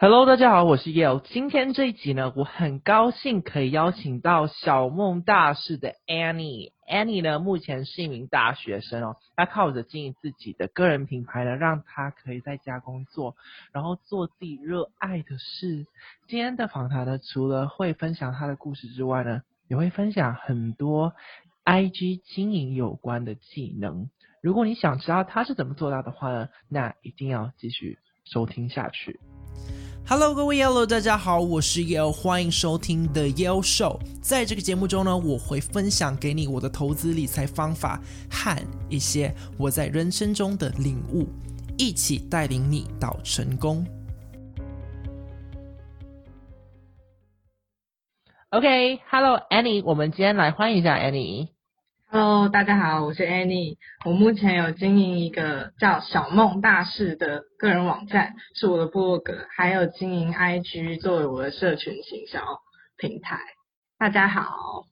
Hello，大家好，我是 Yale。今天这一集呢，我很高兴可以邀请到小梦大事的 Annie。Annie 呢，目前是一名大学生哦，她靠着经营自己的个人品牌呢，让她可以在家工作，然后做自己热爱的事。今天的访谈呢，除了会分享她的故事之外呢，也会分享很多 IG 经营有关的技能。如果你想知道她是怎么做到的话呢，那一定要继续收听下去。Hello，各位 Yellow，大家好，我是 Yale，欢迎收听 The Yale Show。在这个节目中呢，我会分享给你我的投资理财方法和一些我在人生中的领悟，一起带领你到成功。OK，Hello，Annie，我们今天来欢迎一下 Annie。Hello，大家好，我是 Annie。我目前有经营一个叫“小梦大事”的个人网站，是我的部落格，还有经营 IG 作为我的社群行销平台。大家好。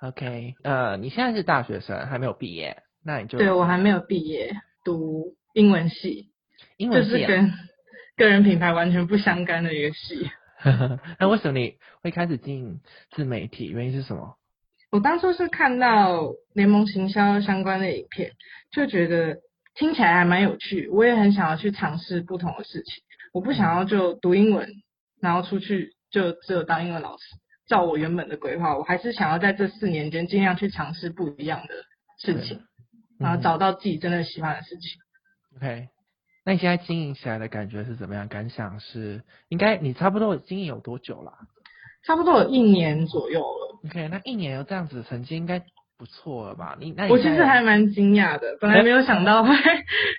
OK，呃，你现在是大学生，还没有毕业，那你就对我还没有毕业，读英文系，英文系、啊、就是跟个人品牌完全不相干的一个系。那为什么你会开始经营自媒体？原因是什么？我当初是看到联盟行销相关的影片，就觉得听起来还蛮有趣，我也很想要去尝试不同的事情。我不想要就读英文，然后出去就只有当英文老师，照我原本的规划。我还是想要在这四年间尽量去尝试不一样的事情，然后找到自己真的喜欢的事情。OK，那你现在经营起来的感觉是怎么样？感想是应该你差不多经营有多久了？差不多有一年左右了。OK，那一年有这样子的成绩，应该不错了吧？你那你我其实还蛮惊讶的，本来没有想到会，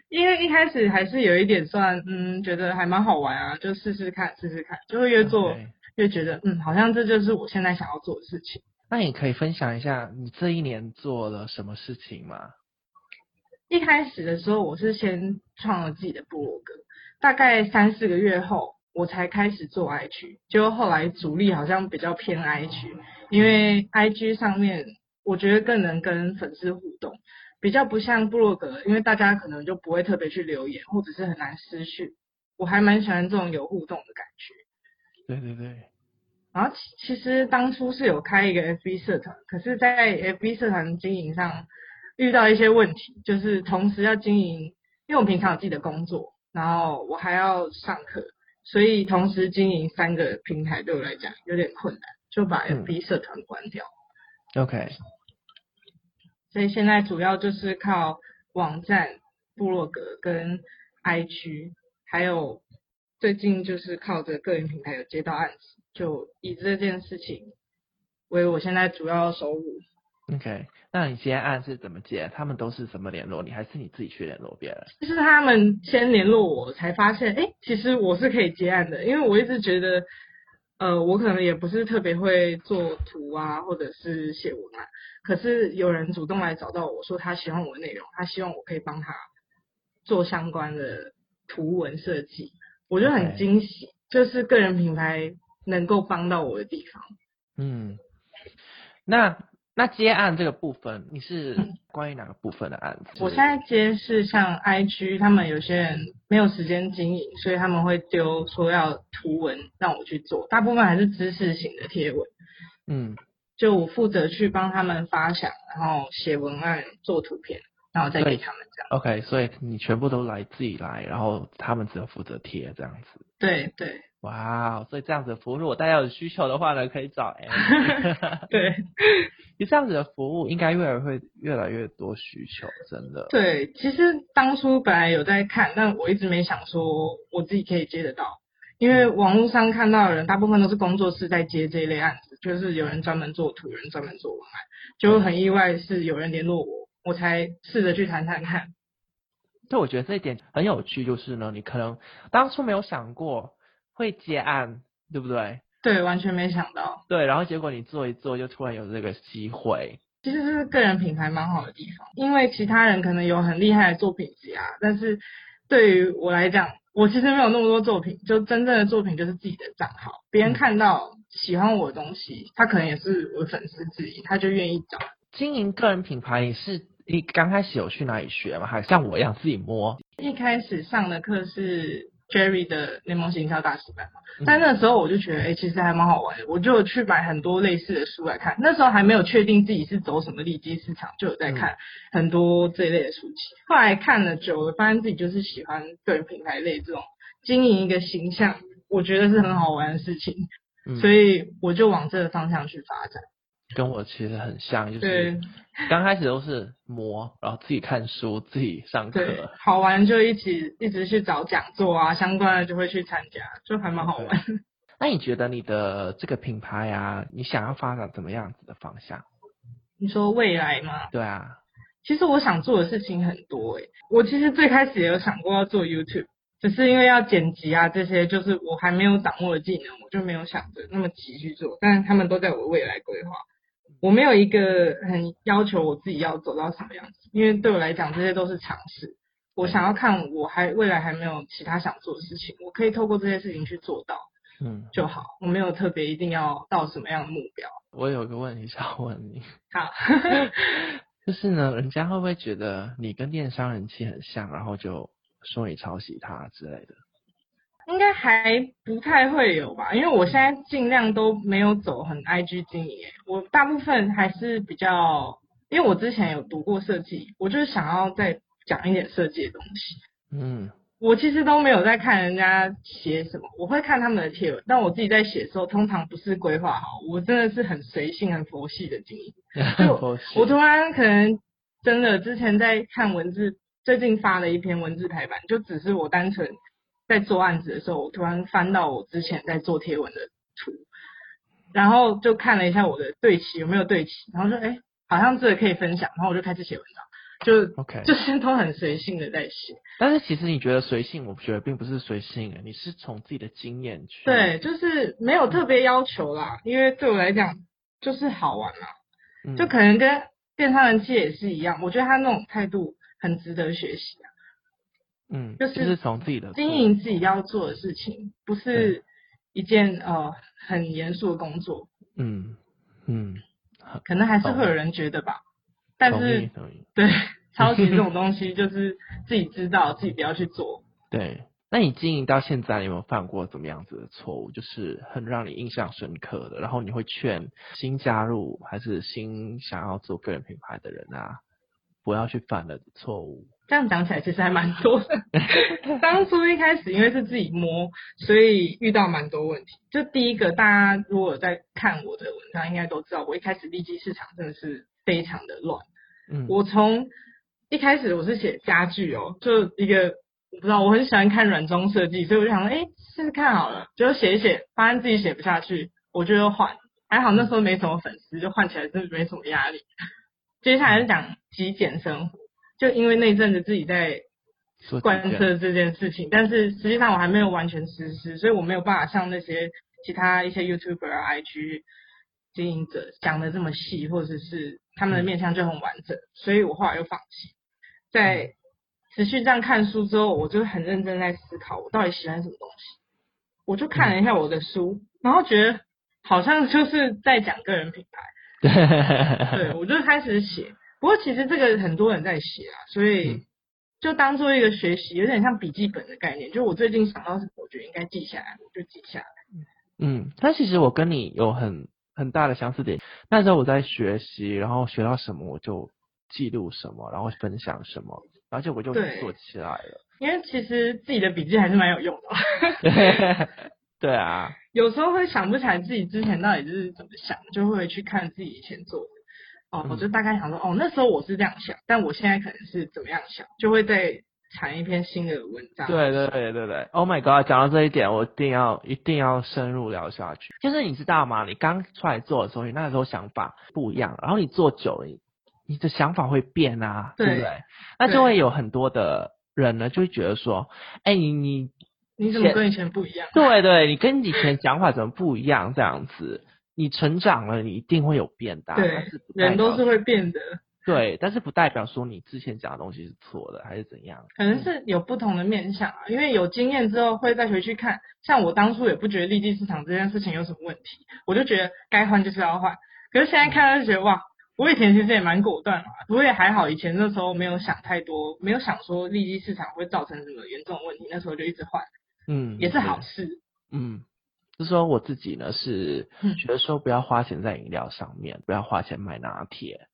因为一开始还是有一点算，嗯，觉得还蛮好玩啊，就试试看，试试看，就会越做越觉得，嗯，好像这就是我现在想要做的事情。那你可以分享一下你这一年做了什么事情吗？一开始的时候，我是先创了自己的部落格，大概三四个月后。我才开始做 I 区就后来主力好像比较偏 IG，因为 IG 上面我觉得更能跟粉丝互动，比较不像部落格，因为大家可能就不会特别去留言，或者是很难私讯。我还蛮喜欢这种有互动的感觉。对对对。然后其实当初是有开一个 FB 社团，可是，在 FB 社团经营上遇到一些问题，就是同时要经营，因为我平常有自己的工作，然后我还要上课。所以同时经营三个平台对我来讲有点困难，就把 FB 社团关掉。嗯。OK。所以现在主要就是靠网站、部落格跟 IG，还有最近就是靠着个人平台有接到案子，就以这件事情为我现在主要收入。OK，那你接案是怎么接？他们都是怎么联络你，还是你自己去联络别人？就是他们先联络我，才发现，哎，其实我是可以接案的。因为我一直觉得，呃，我可能也不是特别会做图啊，或者是写文案。可是有人主动来找到我说，他喜欢我的内容，他希望我可以帮他做相关的图文设计，我就很惊喜.就是个人品牌能够帮到我的地方。嗯，那。那接案这个部分，你是关于哪个部分的案子？我现在接是像 IG，他们有些人没有时间经营，所以他们会丢说要图文让我去做，大部分还是知识型的贴文。嗯，就我负责去帮他们发想，然后写文案、做图片，然后再给他们这样。OK，所以你全部都来自己来，然后他们只有负责贴这样子。对对。哇所以这样子的服务，如果大家有需求的话呢，可以找。对，其实这样子的服务应该越来会越来越多需求，真的。对，其实当初本来有在看，但我一直没想说我自己可以接得到，因为网络上看到的人大部分都是工作室在接这一类案子，就是有人专门做图，有人专门做文案，就很意外是有人联络我，我才试着去谈谈看。对，我觉得这一点很有趣，就是呢，你可能当初没有想过。会接案，对不对？对，完全没想到。对，然后结果你做一做，就突然有这个机会。其实是个人品牌蛮好的地方，因为其他人可能有很厉害的作品集啊，但是对于我来讲，我其实没有那么多作品，就真正的作品就是自己的账号。别人看到喜欢我的东西，他可能也是我粉丝之一，他就愿意找。经营个人品牌，你是你刚开始有去哪里学吗？还像我一样自己摸？一开始上的课是。Jerry 的联盟行销大师班嘛。但那时候我就觉得，哎、欸，其实还蛮好玩的，我就去买很多类似的书来看。那时候还没有确定自己是走什么利基市场，就有在看很多这一类的书籍。后来看了久了，发现自己就是喜欢个人品牌类这种经营一个形象，我觉得是很好玩的事情，所以我就往这个方向去发展。跟我其实很像，就是刚开始都是磨，然后自己看书，自己上课，好玩就一起一直去找讲座啊，相关的就会去参加，就还蛮好玩。那你觉得你的这个品牌啊，你想要发展怎么样子的方向？你说未来吗？对啊，其实我想做的事情很多诶、欸，我其实最开始也有想过要做 YouTube，只是因为要剪辑啊这些，就是我还没有掌握的技能，我就没有想着那么急去做，但是他们都在我未来规划。我没有一个很要求我自己要走到什么样子，因为对我来讲这些都是尝试。我想要看我还未来还没有其他想做的事情，我可以透过这些事情去做到，嗯，就好。我没有特别一定要到什么样的目标。我有个问题想问你，好，就是呢，人家会不会觉得你跟电商人气很像，然后就说你抄袭他之类的？应该还不太会有吧，因为我现在尽量都没有走很 IG 经营，我大部分还是比较，因为我之前有读过设计，我就是想要再讲一点设计的东西。嗯，我其实都没有在看人家写什么，我会看他们的贴文，但我自己在写的时候，通常不是规划好，我真的是很随性、很佛系的经营。就我突然可能真的之前在看文字，最近发了一篇文字排版，就只是我单纯。在做案子的时候，我突然翻到我之前在做贴文的图，然后就看了一下我的对齐有没有对齐，然后说哎，好像这个可以分享，然后我就开始写文章，就 OK，就 是都很随性的在写。但是其实你觉得随性，我觉得并不是随性，你是从自己的经验去。对，就是没有特别要求啦，因为对我来讲就是好玩啦，嗯、就可能跟电商人气也是一样，我觉得他那种态度很值得学习啊。嗯，就是从自己的经营自己要做的事情，不是一件呃很严肃的工作。嗯嗯，可能还是会有人觉得吧，但是对 抄袭这种东西，就是自己知道自己不要去做。对，那你经营到现在，你有没有犯过怎么样子的错误？就是很让你印象深刻的，然后你会劝新加入还是新想要做个人品牌的人啊，不要去犯的错误。这样讲起来其实还蛮多的。当初一开始因为是自己摸，所以遇到蛮多问题。就第一个，大家如果在看我的文章，应该都知道，我一开始利基市场真的是非常的乱。嗯，我从一开始我是写家具哦，就一个我不知道，我很喜欢看软装设计，所以我就想说，哎，试试看好了，就写一写，发现自己写不下去，我就又换。还好那时候没什么粉丝，就换起来真的没什么压力。接下来是讲极简生活。就因为那阵子自己在贯彻这件事情，但是实际上我还没有完全实施，所以我没有办法像那些其他一些 YouTuber 啊、IG 经营者讲的这么细，或者是他们的面向就很完整，所以我后来又放弃。在持续这样看书之后，我就很认真在思考我到底喜欢什么东西。我就看了一下我的书，然后觉得好像就是在讲个人品牌，对，我就开始写。不过其实这个很多人在写啊，所以就当做一个学习，有点像笔记本的概念。就我最近想到什么，我觉得应该记下来，我就记下来。嗯，但其实我跟你有很很大的相似点。那时候我在学习，然后学到什么我就记录什么，然后分享什么，而且我就做起来了。因为其实自己的笔记还是蛮有用的。对，对啊。有时候会想不起来自己之前到底是怎么想，就会去看自己以前做的。哦，我就大概想说，哦，那时候我是这样想，但我现在可能是怎么样想，就会再产一篇新的文章。对对对对对，Oh my God，讲到这一点，我一定要一定要深入聊下去。就是你知道吗？你刚出来做的时候，你那时候想法不一样，然后你做久了，你的想法会变啊，对，对不对？那就会有很多的人呢，就会觉得说，哎、欸，你你你怎么跟以前不一样？对对，你跟以前想法怎么不一样？这样子。你成长了，你一定会有变大。对，人都是会变的。对，但是不代表说你之前讲的东西是错的，还是怎样？可能是有不同的面向啊，因为有经验之后会再回去看。像我当初也不觉得利基市场这件事情有什么问题，我就觉得该换就是要换。可是现在看就觉得哇，我以前其实也蛮果断嘛，不过也还好，以前那时候没有想太多，没有想说利基市场会造成什么严重的问题，那时候就一直换。嗯，也是好事。嗯，就是说我自己呢是觉得说不要花钱在饮料上面，不要花钱买拿铁，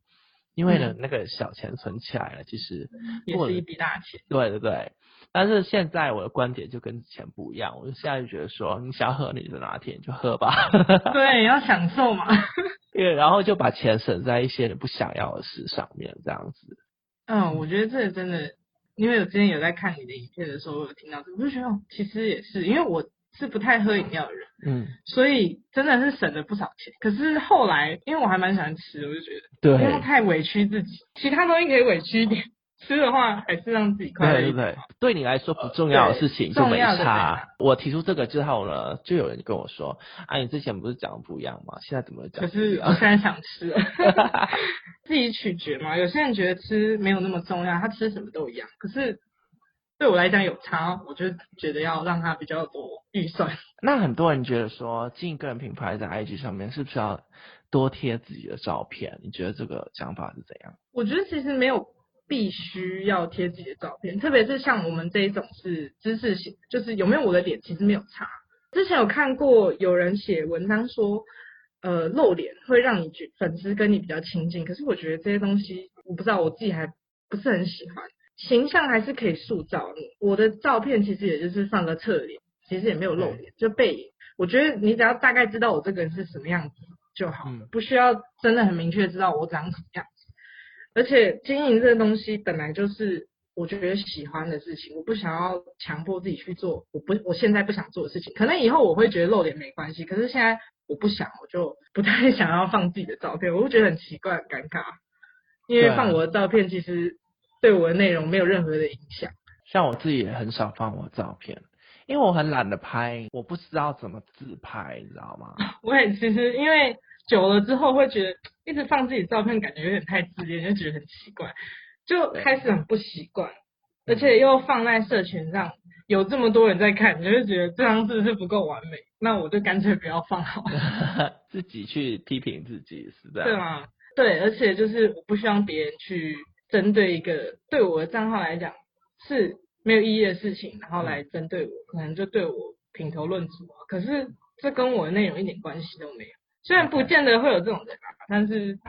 因为呢、嗯、那个小钱存起来了，其实也是一笔大钱。对对对，但是现在我的观点就跟之前不一样，我就现在就觉得说，你想喝你的拿铁你就喝吧。对，要享受嘛。对，然后就把钱省在一些你不想要的事上面，这样子。嗯，我觉得这个真的，因为我之前有在看你的影片的时候，我有听到这个，我就觉得其实也是，因为我是不太喝饮料的人，嗯，所以真的是省了不少钱。可是后来，因为我还蛮喜欢吃，我就觉得，对，不要太委屈自己，其他东西可以委屈一点。吃的话还是让自己快乐。对对对，对你来说不重要的事情就没差。我提出这个之后呢，就有人跟我说：“啊，你之前不是讲的不一样吗？现在怎么讲？”可是我现在想吃了，自己取决嘛。有些人觉得吃没有那么重要，他吃什么都一样。可是对我来讲有差，我就觉得要让他比较多预算。那很多人觉得说，经营个人品牌在 IG 上面是不是要多贴自己的照片？你觉得这个想法是怎样？我觉得其实没有。必须要贴自己的照片，特别是像我们这一种是知识型，就是有没有我的脸其实没有差。之前有看过有人写文章说，呃，露脸会让你觉粉丝跟你比较亲近，可是我觉得这些东西我不知道，我自己还不是很喜欢。形象还是可以塑造，我的照片其实也就是放个侧脸，其实也没有露脸，就背影。我觉得你只要大概知道我这个人是什么样子就好，嗯，不需要真的很明确知道我长什么样子。而且经营这个东西本来就是我觉得喜欢的事情，我不想要强迫自己去做，我不我现在不想做的事情，可能以后我会觉得露脸没关系，可是现在我不想，我就不太想要放自己的照片，我会觉得很奇怪、很尴尬，因为放我的照片其实对我的内容没有任何的影响。像我自己也很少放我的照片，因为我很懒得拍，我不知道怎么自拍，你知道吗？我也其实因为。久了之后会觉得一直放自己照片，感觉有点太自恋，就觉得很奇怪，就开始很不习惯，而且又放在社群上，有这么多人在看，你就会觉得这张是不是不够完美？那我就干脆不要放好了。自己去批评自己是这样。对吗？对，而且就是我不希望别人去针对一个对我的账号来讲是没有意义的事情，然后来针对我，可能就对我品头论足啊。可是这跟我的内容一点关系都没有。虽然不见得会有这种人吧，但是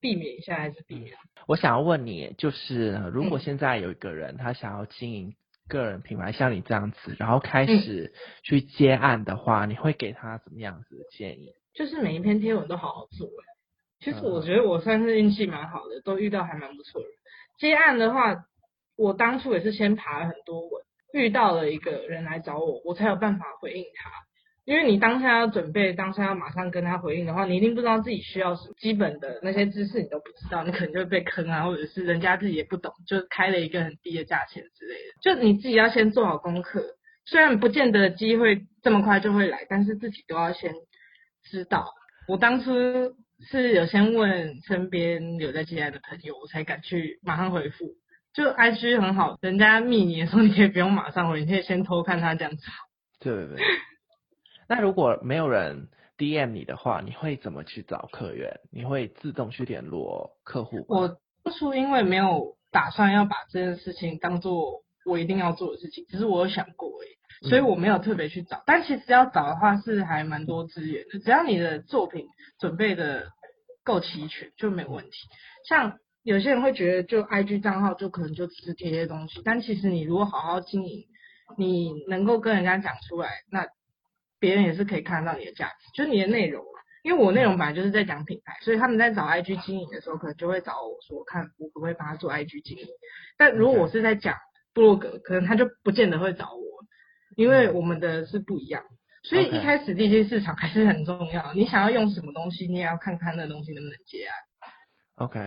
避免一下还是避免。我想要问你，就是如果现在有一个人他想要经营个人品牌，像你这样子，然后开始去接案的话，你会给他怎么样子的建议？就是每一篇贴文都好好做。其实我觉得我算是运气蛮好的，都遇到还蛮不错的人。接案的话，我当初也是先爬了很多文，遇到了一个人来找我，我才有办法回应他。因为你当下要准备，当下要马上跟他回应的话，你一定不知道自己需要什么基本的那些知识，你都不知道，你可能就会被坑啊，或者是人家自己也不懂，就开了一个很低的价钱之类的。就你自己要先做好功课，虽然不见得机会这么快就会来，但是自己都要先知道。我当初是有先问身边有在接案的朋友，我才敢去马上回复。就 IG 很好，人家密你的时候，你可以不用马上回，你可以先偷看他这样子。对对对。那如果没有人 DM 你的话，你会怎么去找客源？你会自动去联络客户？我当初因为没有打算要把这件事情当做我一定要做的事情，只是我有想过而已，所以我没有特别去找。嗯、但其实要找的话是还蛮多资源的，只要你的作品准备的够齐全就没有问题。像有些人会觉得就 IG 账号就可能就只是贴些东西，但其实你如果好好经营，你能够跟人家讲出来，那。别人也是可以看到你的价值，就是你的内容，因为我内容本来就是在讲品牌，所以他们在找 IG 经营的时候，可能就会找我说，看我可不可以帮他做 IG 经营。但如果我是在讲部落格，可能他就不见得会找我，因为我们的是不一样。所以一开始地基市场还是很重要，你想要用什么东西，你也要看看那东西能不能接案。OK，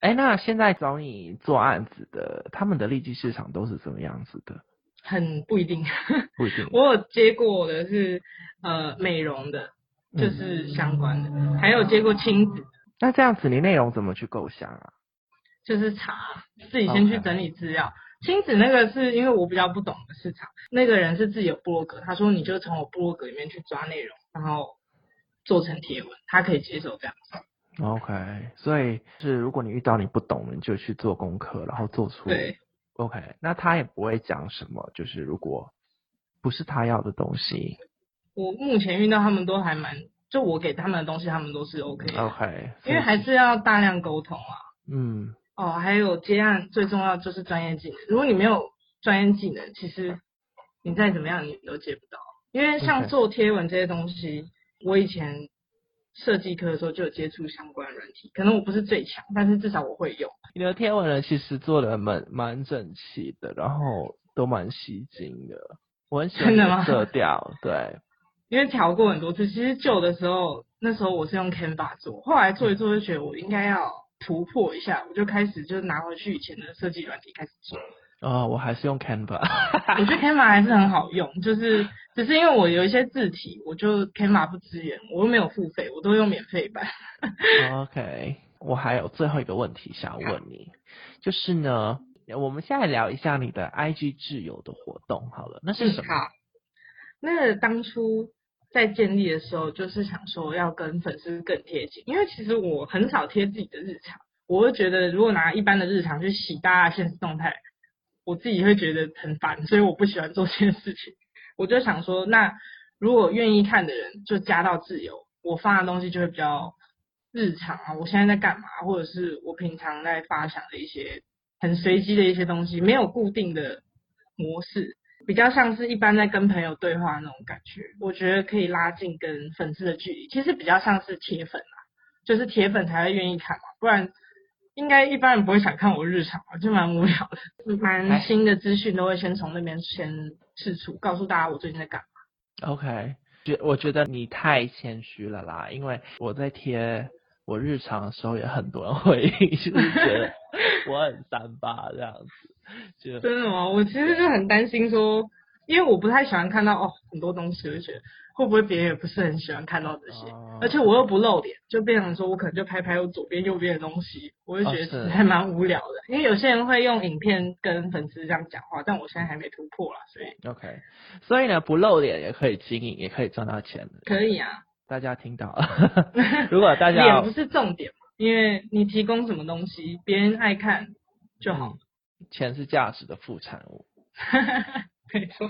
哎、欸，那现在找你做案子的，他们的利基市场都是什么样子的？很不一定，不一定。我有接过的是呃美容的，就是相关的，嗯、还有接过亲子。那这样子，你内容怎么去构想啊？就是查，自己先去整理资料。亲子那个是因为我比较不懂的市场，那个人是自己有部落格，他说你就从我部落格里面去抓内容，然后做成贴文，他可以接受这样子。OK，所以是如果你遇到你不懂的，你就去做功课，然后做出。对。OK，那他也不会讲什么，就是如果不是他要的东西？我目前遇到他们都还蛮，就我给他们的东西，他们都是 OK。OK，因为还是要大量沟通啊。嗯。哦，还有接案最重要就是专业技能。如果你没有专业技能，其实你再怎么样你都接不到。因为像做贴文这些东西.我以前设计课的时候就有接触相关软体，可能我不是最强，但是至少我会用。你的贴文呢，其实做的蛮蛮整齐的，然后都蛮吸睛的，我很喜欢色调。对，因为调过很多次，其实旧的时候，那时候我是用 Canva 做，后来做一做就觉得我应该要。突破一下，我就开始就拿回去以前的设计软体开始做。哦，我还是用 Canva。我觉得 Canva 还是很好用，就是只是因为我有一些字体，我就 Canva 不支援，我又没有付费，我都用免费版。OK，我还有最后一个问题想要问你，就是呢，我们现在聊一下你的 IG 挚友的活动好了，那是什么？嗯、那个当初。在建立的时候，就是想说要跟粉丝更贴近，因为其实我很少贴自己的日常，我会觉得如果拿一般的日常去洗大家的现实动态，我自己会觉得很烦，所以我不喜欢做这件事情。我就想说，那如果愿意看的人就加到自由，我发的东西就会比较日常啊，我现在在干嘛，或者是我平常在发想的一些很随机的一些东西，没有固定的模式。比较像是一般在跟朋友对话那种感觉，我觉得可以拉近跟粉丝的距离。其实比较像是铁粉啊，就是铁粉才会愿意看嘛，不然应该一般人不会想看我日常啊，就蛮无聊的。蛮新的资讯都会先从那边先释出，告诉大家我最近在干嘛。OK，觉我觉得你太谦虚了啦，因为我在贴我日常的时候，也很多人回应，就是觉得 我很三八这样子。就真的吗？我其实就很担心说，因为我不太喜欢看到哦很多东西，我就觉得会不会别人也不是很喜欢看到这些，哦、而且我又不露脸，就变成说我可能就拍拍我左边右边的东西，我就觉得还蛮无聊的。哦、因为有些人会用影片跟粉丝这样讲话，但我现在还没突破啦，所以 OK，所以呢不露脸也可以经营，也可以赚到钱的。可以啊，大家听到了，如果大家脸不是重点嘛，因为你提供什么东西，别人爱看就好。嗯钱是价值的副产物，没错。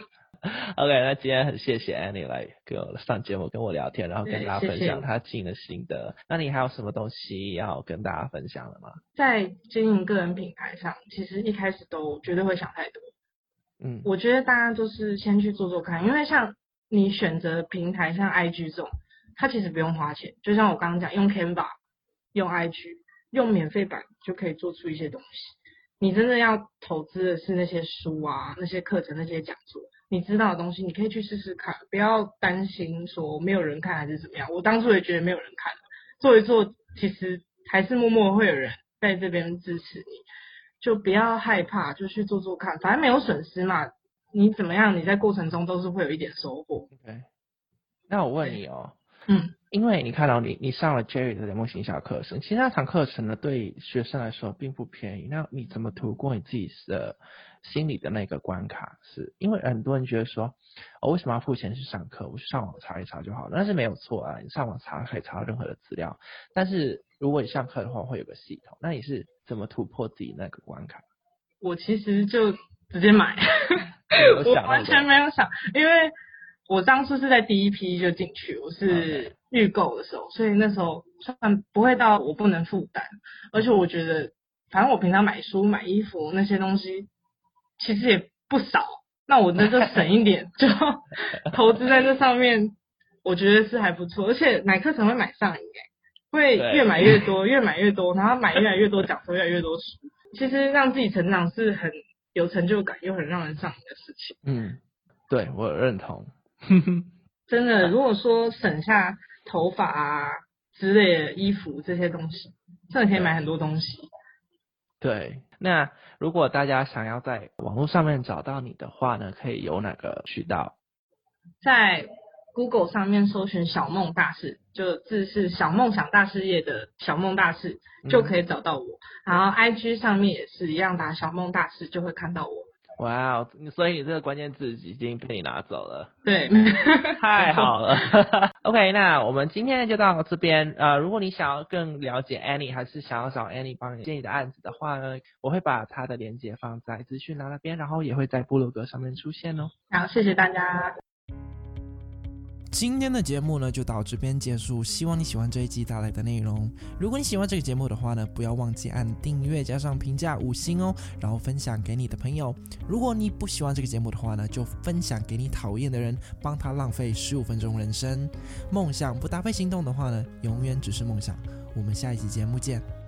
OK，那今天很谢谢 Annie 来跟我上节目跟我聊天，然后跟大家分享她经营的心得。那你还有什么东西要跟大家分享的吗？在经营个人品牌上，其实一开始都绝对会想太多。嗯，我觉得大家都是先去做做看，因为像你选择平台像 IG 这种，它其实不用花钱。就像我刚刚讲，用 Canva、用 IG、用免费版就可以做出一些东西。你真的要投资的是那些书啊，那些课程，那些讲座，你知道的东西，你可以去试试看，不要担心说没有人看还是怎么样。我当初也觉得没有人看，做一做，其实还是默默会有人在这边支持你，就不要害怕，就去做做看，反正没有损失嘛。你怎么样，你在过程中都是会有一点收获。OK，那我问你哦。嗯，因为你看到你你上了 Jerry 的联盟行销课程，其实那场课程呢，对学生来说并不便宜。那你怎么突破你自己的心理的那个关卡？是因为很多人觉得说，我、哦、为什么要付钱去上课？我去上网查一查就好了。但是没有错啊，你上网查可以查到任何的资料。但是如果你上课的话，会有个系统。那你是怎么突破自己那个关卡？我其实就直接买，我完全没有想，因为。我当初是在第一批就进去，我是预购的时候，所以那时候算不会到我不能负担，而且我觉得，反正我平常买书、买衣服那些东西其实也不少，那我那就省一点，就 投资在这上面，我觉得是还不错，而且买课程会买上瘾，会越买越多，越买越多，然后买越来越多，讲出越来越多书，其实让自己成长是很有成就感又很让人上瘾的事情。嗯，对，我认同。真的，如果说省下头发啊之类的衣服这些东西，真的可以买很多东西。对，那如果大家想要在网络上面找到你的话呢，可以有哪个渠道？在 Google 上面搜寻“小梦大事”，就字是“小梦想大事业”的“小梦大事”，就可以找到我。嗯、然后 IG 上面也是一样，打“小梦大事”就会看到我。哇哦！所以你这个关键字已经被你拿走了。对，太好了。OK，那我们今天就到这边。呃，如果你想要更了解 Annie，还是想要找 Annie 帮你建议的案子的话呢，我会把她的链接放在资讯栏那边，然后也会在部落格上面出现哦。好，谢谢大家。今天的节目呢，就到这边结束。希望你喜欢这一集带来的内容。如果你喜欢这个节目的话呢，不要忘记按订阅加上评价五星哦，然后分享给你的朋友。如果你不喜欢这个节目的话呢，就分享给你讨厌的人，帮他浪费十五分钟人生。梦想不搭配行动的话呢，永远只是梦想。我们下一集节目见。